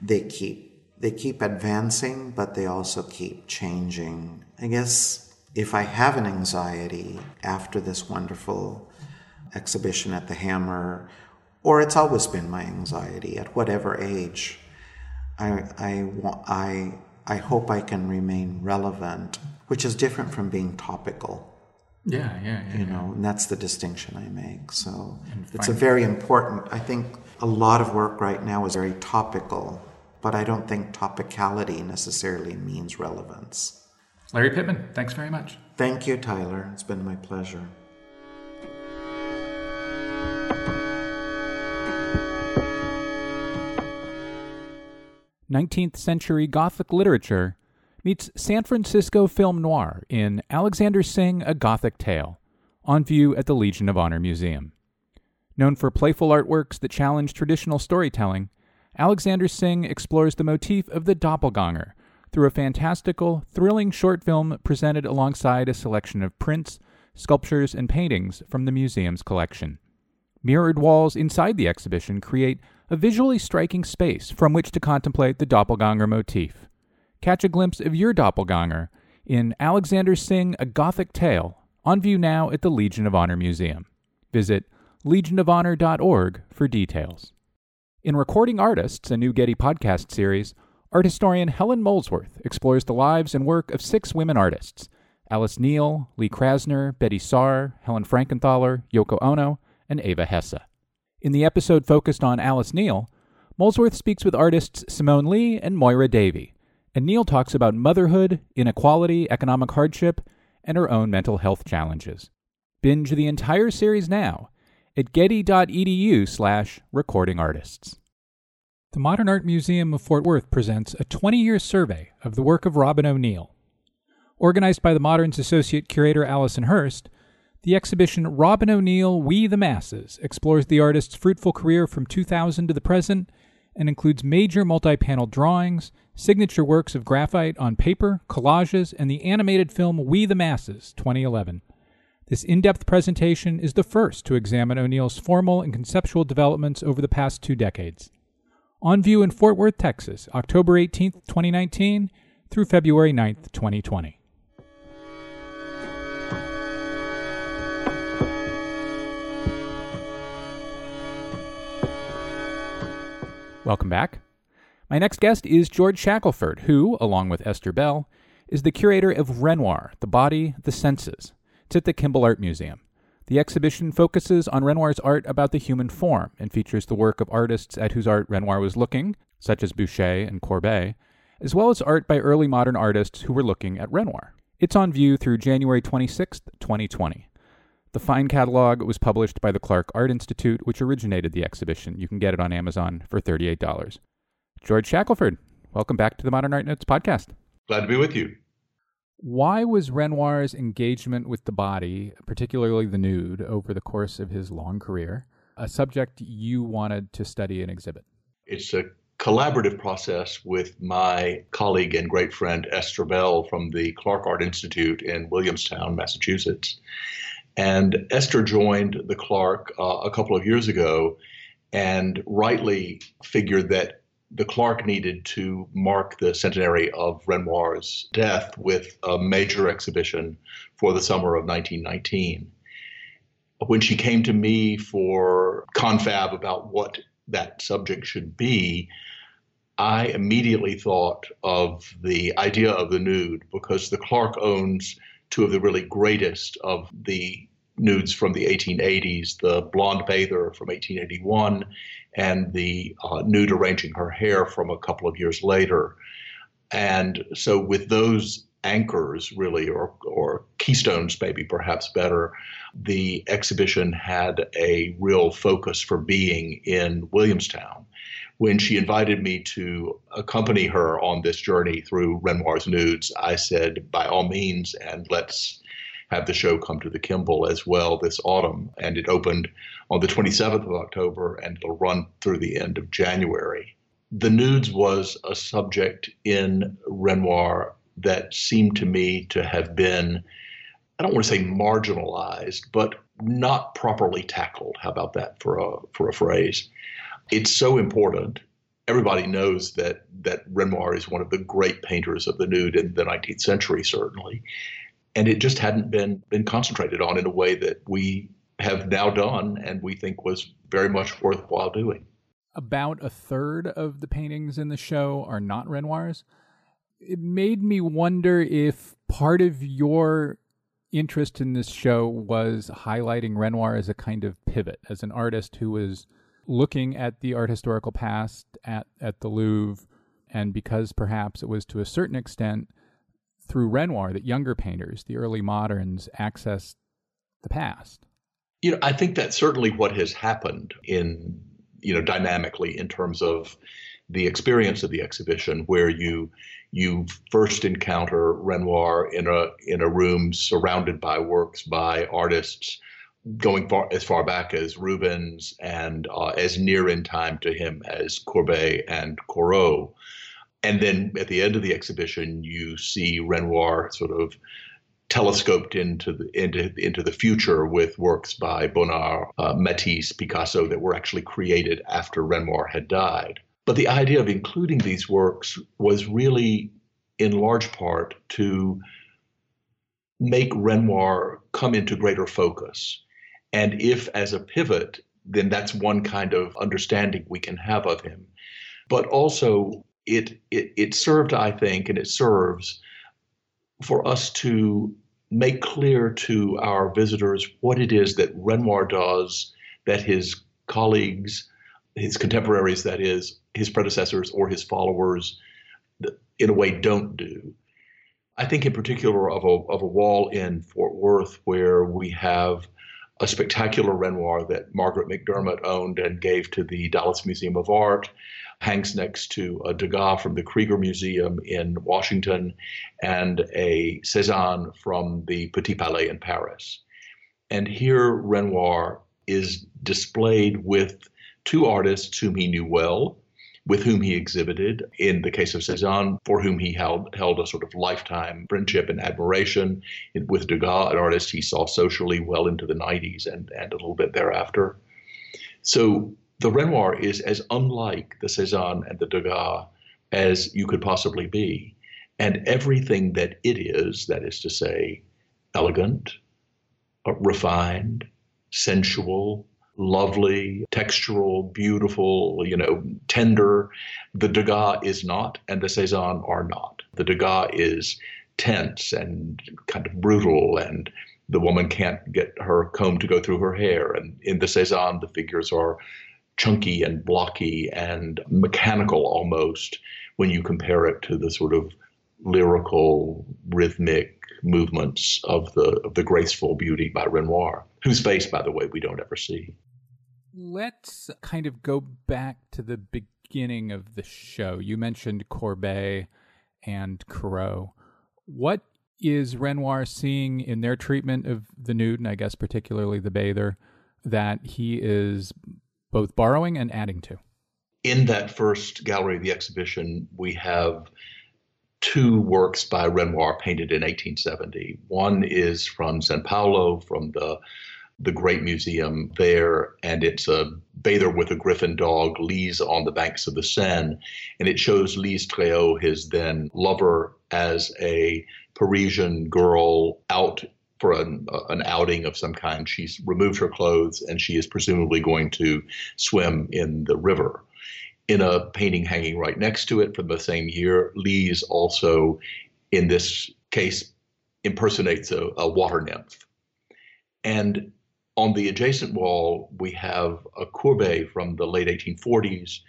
they keep they keep advancing, but they also keep changing. I guess if I have an anxiety after this wonderful exhibition at the Hammer, or it's always been my anxiety at whatever age, I, I, I, I hope I can remain relevant which is different from being topical. Yeah, yeah, yeah. You know, and that's the distinction I make. So it's a very important. I think a lot of work right now is very topical, but I don't think topicality necessarily means relevance. Lari Pittman, thanks very much. Thank you, Tyler. It's been my pleasure. Nineteenth century Gothic literature meets San Francisco film noir in Alexander Singh A Gothic Tale, on view at the Legion of Honor Museum. Known for playful artworks that challenge traditional storytelling, Alexander Singh explores the motif of the doppelganger through a fantastical, thrilling short film presented alongside a selection of prints, sculptures, and paintings from the museum's collection. Mirrored walls inside the exhibition create a visually striking space from which to contemplate the doppelganger motif. Catch a glimpse of your doppelganger in Alexander Singh A Gothic Tale, on view now at the Legion of Honor Museum. Visit legionofhonor.org for details. In Recording Artists, a new Getty podcast series, art historian Helen Molesworth explores the lives and work of six women artists Alice Neel, Lee Krasner, Betty Saar, Helen Frankenthaler, Yoko Ono, and Eva Hesse. In the episode focused on Alice Neel, Molesworth speaks with artists Simone Leigh and Moyra Davey and Neel talks about motherhood, inequality, economic hardship, and her own mental health challenges. Binge the entire series now at getty.edu slash recording artists. The Modern Art Museum of Fort Worth presents a 20 year survey of the work of Robyn O'Neil. Organized by the Modern's Associate Curator Alison Hearst, the exhibition Robyn O'Neil We the Masses explores the artist's fruitful career from 2000 to the present and includes major multi panel drawings, signature works of graphite on paper, collages, and the animated film We the Masses 2011. This in depth presentation is the first to examine O'Neil's formal and conceptual developments over the past two decades. On view in Fort Worth, Texas, October 18, 2019 through February 9, 2020. Welcome back. My next guest is George Shackelford, who, along with Esther Bell, is the curator of Renoir, The Body, the Senses. It's at the Kimbell Art Museum. The exhibition focuses on Renoir's art about the human form and features the work of artists at whose art Renoir was looking, such as Boucher and Courbet, as well as art by early modern artists who were looking at Renoir. It's on view through January 26, 2020. The fine catalog was published by the Clark Art Institute, which originated the exhibition. You can get it on Amazon for $38. George Shackelford, welcome back to the Modern Art Notes podcast. Glad to be with you. Why was Renoir's engagement with the body, particularly the nude, over the course of his long career, a subject you wanted to study and exhibit? It's a collaborative process with my colleague and great friend Esther Bell from the Clark Art Institute in Williamstown, Massachusetts. And Esther joined the Clark uh, a couple of years ago and rightly figured that the Clark needed to mark the centenary of Renoir's death with a major exhibition for the summer of 1919. When she came to me for confab about what that subject should be, I immediately thought of the idea of the nude because the Clark owns two of the really greatest of the nudes from the 1880s the blonde bather from 1881 and the uh, nude arranging her hair from a couple of years later. And so, with those anchors, really, or, or keystones, maybe perhaps better, the exhibition had a real focus for being in Williamstown when she invited me to accompany her on this journey through Renoir's nudes, I said, by all means, and let's have the show come to the Kimbell as well this autumn. And it opened on the 27th of October and it'll run through the end of January. The nudes was a subject in Renoir that seemed to me to have been, I don't want to say marginalized, but not properly tackled. How about that for a for a phrase? it's so important. Everybody knows that that Renoir is one of the great painters of the nude in the 19th century, certainly, and it just hadn't been been concentrated on in a way that we have now done, and we think was very much worthwhile doing. About a third of the paintings in the show are not Renoir's. It made me wonder if part of your interest in this show was highlighting Renoir as a kind of pivot, as an artist who was looking at the art historical past at, at the Louvre, and because perhaps it was to a certain extent through Renoir that younger painters, the early moderns, accessed the past. You know, I think that's certainly what has happened in, you know, dynamically in terms of the experience of the exhibition, where you you first encounter Renoir in a in a room surrounded by works by artists going far as far back as Rubens and uh, as near in time to him as Courbet and Corot. And then at the end of the exhibition, you see Renoir sort of telescoped into the into into the future with works by Bonnard, uh, Matisse, Picasso that were actually created after Renoir had died. But the idea of including these works was really, in large part, to make Renoir come into greater focus. And if, as a pivot, then that's one kind of understanding we can have of him. But also, it, it, it served, I think, and it serves for us to make clear to our visitors what it is that Renoir does that his colleagues, his contemporaries, that is, his predecessors or his followers, in a way, don't do. I think, in particular, of a, of a wall in Fort Worth where we have a spectacular Renoir that Margaret McDermott owned and gave to the Dallas Museum of Art, hangs next to a Degas from the Kreeger Museum in Washington and a Cezanne from the Petit Palais in Paris. And here Renoir is displayed with two artists whom he knew well, with whom he exhibited. In the case of Cezanne, for whom he held, held a sort of lifetime friendship and admiration. With Degas, an artist he saw socially well into the 90s and, and a little bit thereafter. So the Renoir is as unlike the Cezanne and the Degas as you could possibly be. And everything that it is, that is to say, elegant, uh, refined, sensual, lovely, textural, beautiful, you know, tender. The Degas is not, and the Cezanne are not. The Degas is tense and kind of brutal, and the woman can't get her comb to go through her hair. And in the Cezanne, the figures are chunky and blocky and mechanical almost when you compare it to the sort of lyrical, rhythmic movements of the of the graceful beauty by Renoir, whose face, by the way, we don't ever see let's kind of go back to the beginning of the show, you mentioned Courbet and Corot. What is Renoir seeing in their treatment of the nude, and I guess particularly the bather, that he is both borrowing and adding to? In that first gallery of the exhibition, we have two works by Renoir painted in 1870. One is from San Paolo, from the the great museum there, and it's a bather with a griffon dog, Lise on the banks of the Seine, and it shows Lise Tréhot, his then lover, as a Parisian girl out for an, uh, an outing of some kind. She's removed her clothes and she is presumably going to swim in the river. In a painting hanging right next to it from the same year, Lise also, in this case, impersonates a, a water nymph. And on the adjacent wall, we have a Courbet from the late 1840s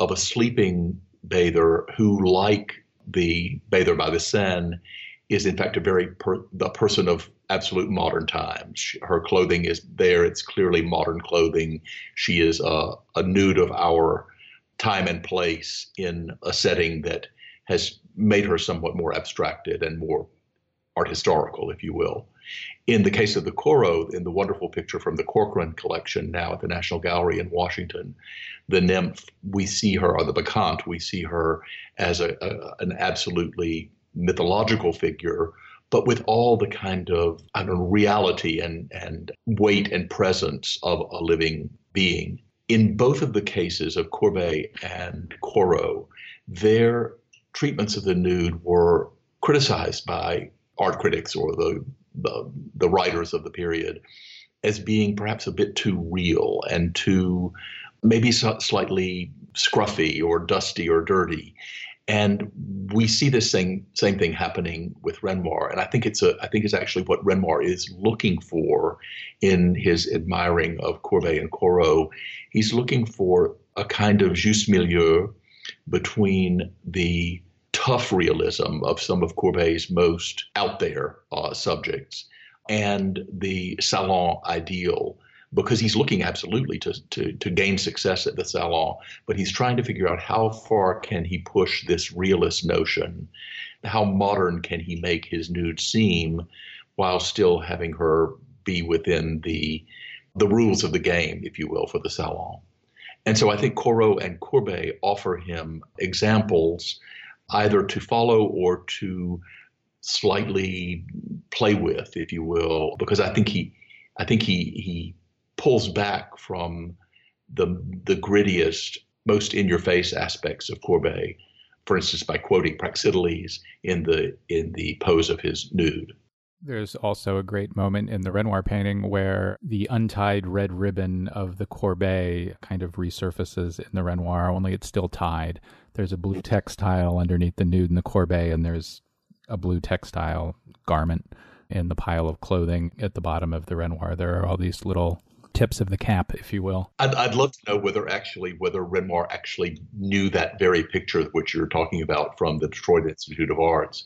of a sleeping bather who, like the bather by the Seine, is in fact a very per, the person of absolute modern times. Her clothing is there; it's clearly modern clothing. She is a, a nude of our time and place in a setting that has made her somewhat more abstracted and more art historical, if you will. In the case of the Corot, in the wonderful picture from the Corcoran collection now at the National Gallery in Washington, the nymph, we see her, or the Bacchante, we see her as a, a, an absolutely mythological figure, but with all the kind of I don't know, reality and, and weight and presence of a living being. In both of the cases of Courbet and Corot, their treatments of the nude were criticized by art critics or the, the, the writers of the period as being perhaps a bit too real and too maybe so, slightly scruffy or dusty or dirty. And we see this same same thing happening with Renoir, and I think it's a I think it's actually what Renoir is looking for in his admiring of Courbet and Corot. He's looking for a kind of juste milieu between the tough realism of some of Courbet's most out there uh, subjects and the salon ideal because he's looking absolutely to, to, to gain success at the salon, but he's trying to figure out how far can he push this realist notion, how modern can he make his nude seem while still having her be within the the rules of the game, if you will, for the salon. And so I think Corot and Courbet offer him examples either to follow or to slightly play with, if you will, because I think he, I think he he pulls back from the the grittiest, most in-your-face aspects of Courbet. For instance, by quoting Praxiteles in the in the pose of his nude. There's also a great moment in the Renoir painting where the untied red ribbon of the Courbet kind of resurfaces in the Renoir, only it's still tied. There's a blue textile underneath the nude in the Courbet, and there's a blue textile garment in the pile of clothing at the bottom of the Renoir. There are all these little tips of the cap, if you will. I'd, I'd love to know whether actually whether Renoir actually knew that very picture which you're talking about from the Detroit Institute of Arts.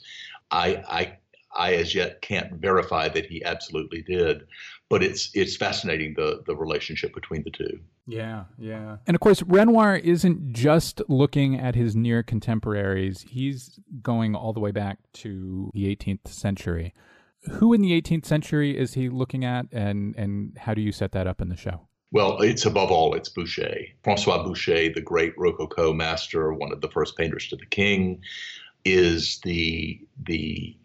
I, I I as yet can't verify that he absolutely did, but it's it's fascinating the the relationship between the two. Yeah, yeah. And of course, Renoir isn't just looking at his near contemporaries. He's going all the way back to the 18th century. Who in the 18th century is he looking at and and how do you set that up in the show? Well, it's above all, it's Boucher. Francois Boucher, the great Rococo master, one of the first painters to the king, is the the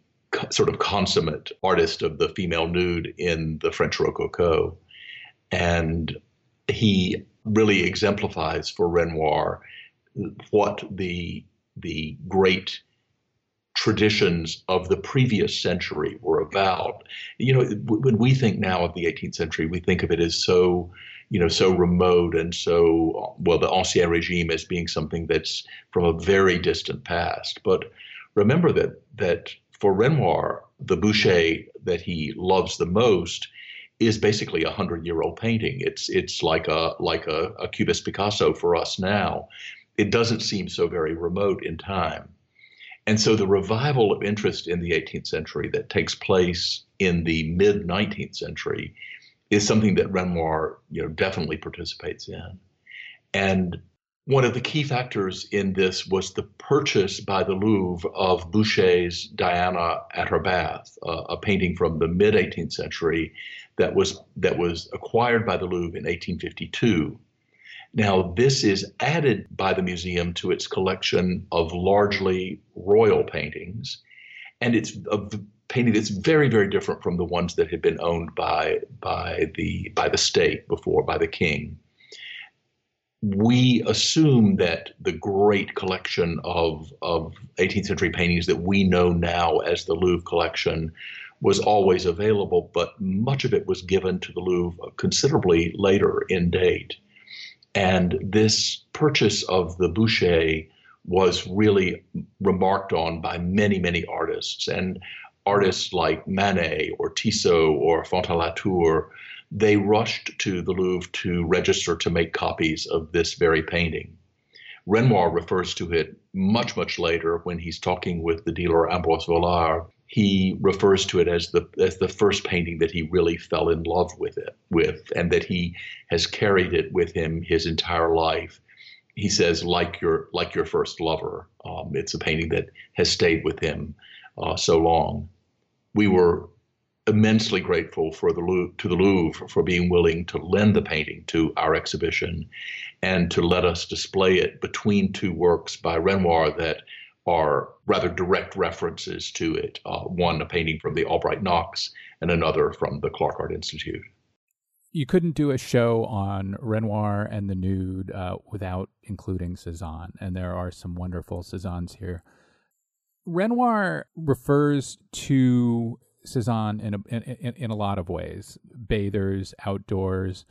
sort of consummate artist of the female nude in the French Rococo. And he really exemplifies for Renoir what the the great traditions of the previous century were about. You know, when we think now of the 18th century, we think of it as so, you know, so remote and so well, the Ancien Regime as being something that's from a very distant past. But remember that that for Renoir, the Boucher that he loves the most is basically a hundred year old painting. It's it's like a like a, a Cubist Picasso for us now. It doesn't seem so very remote in time. And so the revival of interest in the 18th century that takes place in the mid 19th century is something that Renoir, you know, definitely participates in. And one of the key factors in this was the purchase by the Louvre of Boucher's Diana at her bath, a painting from the mid 18th century that was that was acquired by the Louvre in 1852. Now, this is added by the museum to its collection of largely royal paintings, and it's a painting that's very, very different from the ones that had been owned by by the by the state before, by the king we assume that the great collection of, of 18th century paintings that we know now as the Louvre collection was always available, but much of it was given to the Louvre considerably later in date. And this purchase of the Boucher was really remarked on by many, many artists. And artists like Manet or Tissot or Fantin-Latour they rushed to the Louvre to register to make copies of this very painting. Renoir refers to it much, much later when he's talking with the dealer Ambroise Vollard. He refers to it as the as the first painting that he really fell in love with it with, and that he has carried it with him his entire life. He says, like your like your first lover. Um, it's a painting that has stayed with him uh, so long. We were immensely grateful for the Louvre, to the Louvre for being willing to lend the painting to our exhibition and to let us display it between two works by Renoir that are rather direct references to it. Uh, one, a painting from the Albright Knox, and another from the Clark Art Institute. You couldn't do a show on Renoir and the nude uh, without including Cezanne, and there are some wonderful Cezannes here. Renoir refers to Cezanne in a, in, in a lot of ways bathers, outdoors.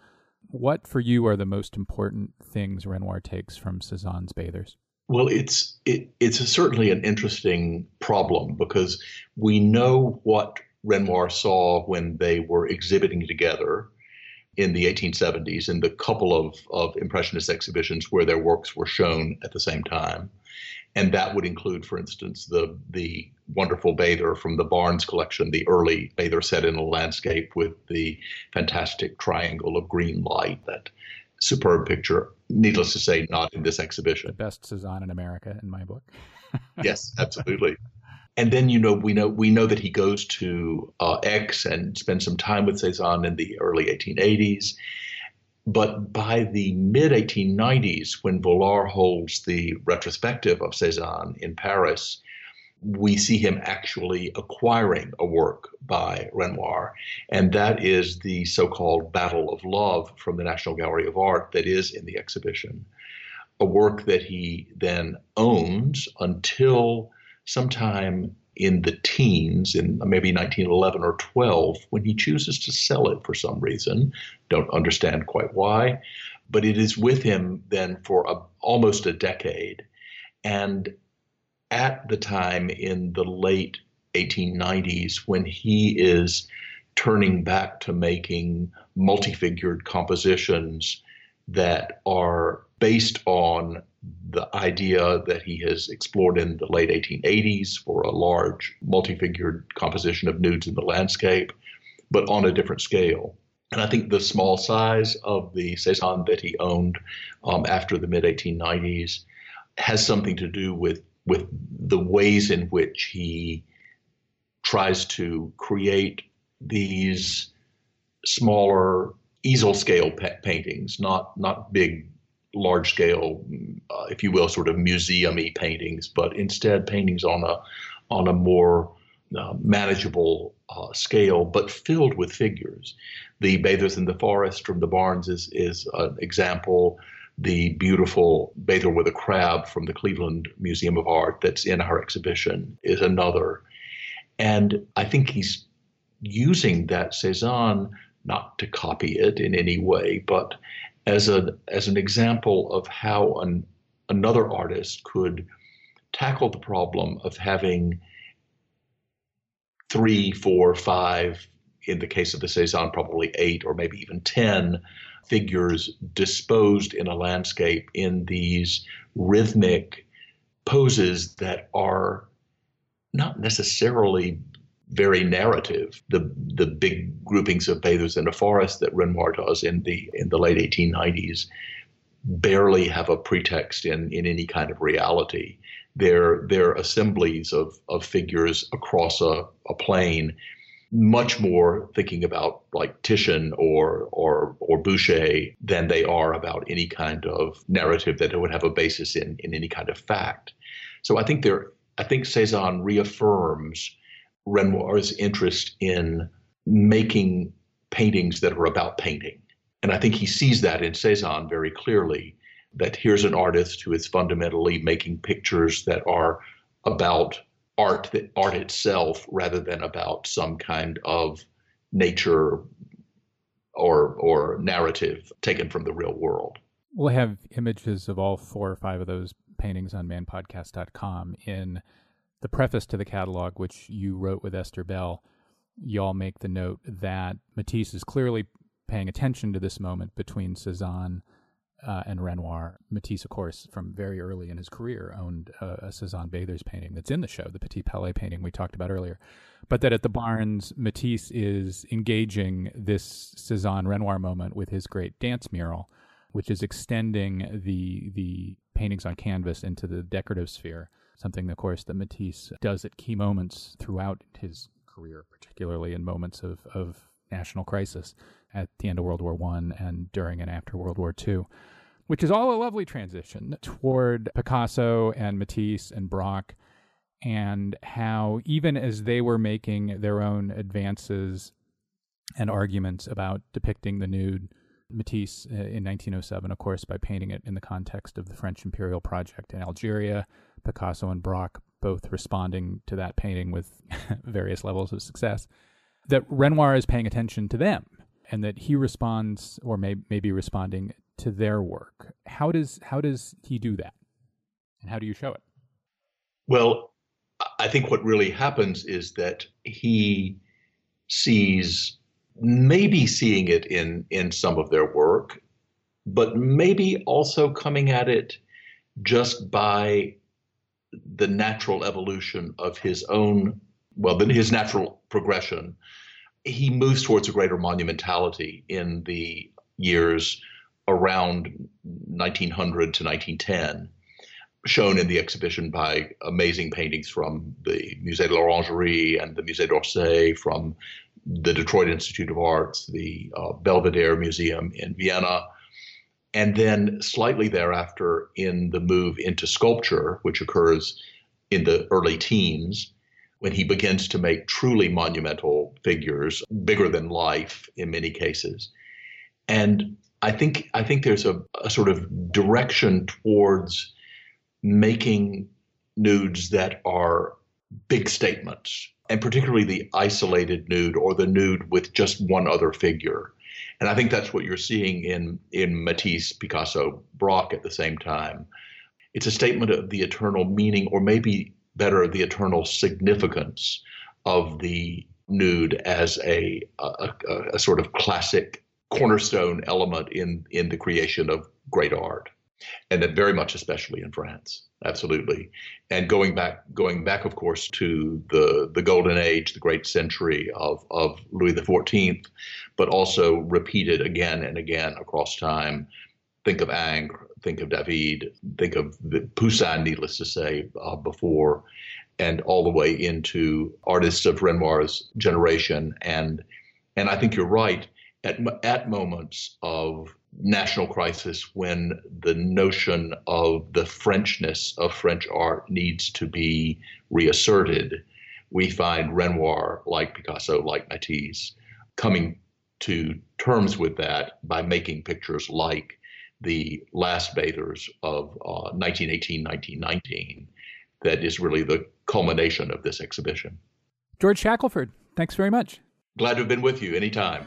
What for you are the most important things Renoir takes from Cezanne's bathers? Well, it's it, it's certainly an interesting problem because we know what Renoir saw when they were exhibiting together in the 1870s in the couple of, of Impressionist exhibitions where their works were shown at the same time and that would include, for instance, the the wonderful bather from the Barnes collection, the early bather set in a landscape with the fantastic triangle of green light. That superb picture. Needless to say, not in this exhibition. The best Cezanne in America, in my book. yes, absolutely. And then you know we know we know that he goes to uh, Aix and spends some time with Cezanne in the early 1880s. But by the mid 1890s, when Vollard holds the retrospective of Cezanne in Paris, we see him actually acquiring a work by Renoir, and that is the so called Battle of Love from the National Gallery of Art that is in the exhibition. A work that he then owns until sometime in the teens, in maybe 1911 or 12, when he chooses to sell it for some reason. Don't understand quite why, but it is with him then for a, almost a decade. And at the time in the late 1890s, when he is turning back to making multi-figured compositions that are based on the idea that he has explored in the late 1880s for a large multi-figured composition of nudes in the landscape, but on a different scale. And I think the small size of the Cezanne that he owned um, after the mid 1890s has something to do with with the ways in which he tries to create these smaller easel scale pa- paintings, not not big large scale, uh, if you will, sort of museumy paintings, but instead paintings on a on a more uh, manageable uh, scale, but filled with figures. The Bathers in the Forest from the Barnes is is an example. The beautiful Bather with a Crab from the Cleveland Museum of Art that's in our exhibition is another. And I think he's using that Cezanne not to copy it in any way, but as a as an example of how an, another artist could tackle the problem of having three, four, five, in the case of the Cezanne, probably eight or maybe even ten figures disposed in a landscape in these rhythmic poses that are not necessarily very narrative. The the big groupings of bathers in a forest that Renoir does in the in the late 1890s, barely have a pretext in, in any kind of reality. They're, they're assemblies of, of figures across a, a plane, much more thinking about like Titian or, or, or Boucher than they are about any kind of narrative that would have a basis in, in any kind of fact. So I think there, I think Cezanne reaffirms Renoir's interest in making paintings that are about painting. And I think he sees that in Cezanne very clearly that here's an artist who is fundamentally making pictures that are about art that art itself rather than about some kind of nature or or narrative taken from the real world. We'll have images of all four or five of those paintings on manpodcast.com in the preface to the catalog, which you wrote with Esther Bell. Y'all make the note that Matisse is clearly paying attention to this moment between Cezanne uh, and Renoir. Matisse, of course, from very early in his career, owned uh, a Cezanne Bathers painting that's in the show, the Petit Palais painting we talked about earlier. But that at the Barnes, Matisse is engaging this Cezanne Renoir moment with his great dance mural, which is extending the the paintings on canvas into the decorative sphere. Something, of course, that Matisse does at key moments throughout his career, particularly in moments of, of national crisis at the end of World War One and during and after World War Two, which is all a lovely transition toward Picasso and Matisse and Braque and how even as they were making their own advances and arguments about depicting the nude, Matisse uh, in 1907, of course, by painting it in the context of the French imperial project in Algeria, Picasso and Braque both responding to that painting with various levels of success, that Renoir is paying attention to them and that he responds or may, may be responding to their work. How does how does he do that? And how do you show it? Well, I think what really happens is that he sees maybe seeing it in in some of their work, but maybe also coming at it just by the natural evolution of his own well, his natural progression he moves towards a greater monumentality in the years around 1900 to 1910, shown in the exhibition by amazing paintings from the Musée de l'Orangerie and the Musée d'Orsay, from the Detroit Institute of Arts, the uh, Belvedere Museum in Vienna, and then slightly thereafter in the move into sculpture, which occurs in the early teens when he begins to make truly monumental figures, bigger than life in many cases. And I think I think there's a, a sort of direction towards making nudes that are big statements, and particularly the isolated nude or the nude with just one other figure. And I think that's what you're seeing in in Matisse, Picasso, Braque at the same time. It's a statement of the eternal meaning, or maybe better the eternal significance of the nude as a, a, a, sort of classic cornerstone element in, in the creation of great art. And that very much, especially in France, absolutely. And going back, going back, of course, to the the golden age, the great century of of Louis XIV, but also repeated again and again across time. Think of Ingres, think of David, think of Poussin, needless to say, uh, before, and all the way into artists of Renoir's generation. And and I think you're right. At at moments of national crisis, when the notion of the Frenchness of French art needs to be reasserted, we find Renoir, like Picasso, like Matisse, coming to terms with that by making pictures like the last bathers of uh, 1918, 1919, that is really the culmination of this exhibition. George Shackelford, thanks very much. Glad to have been with you anytime.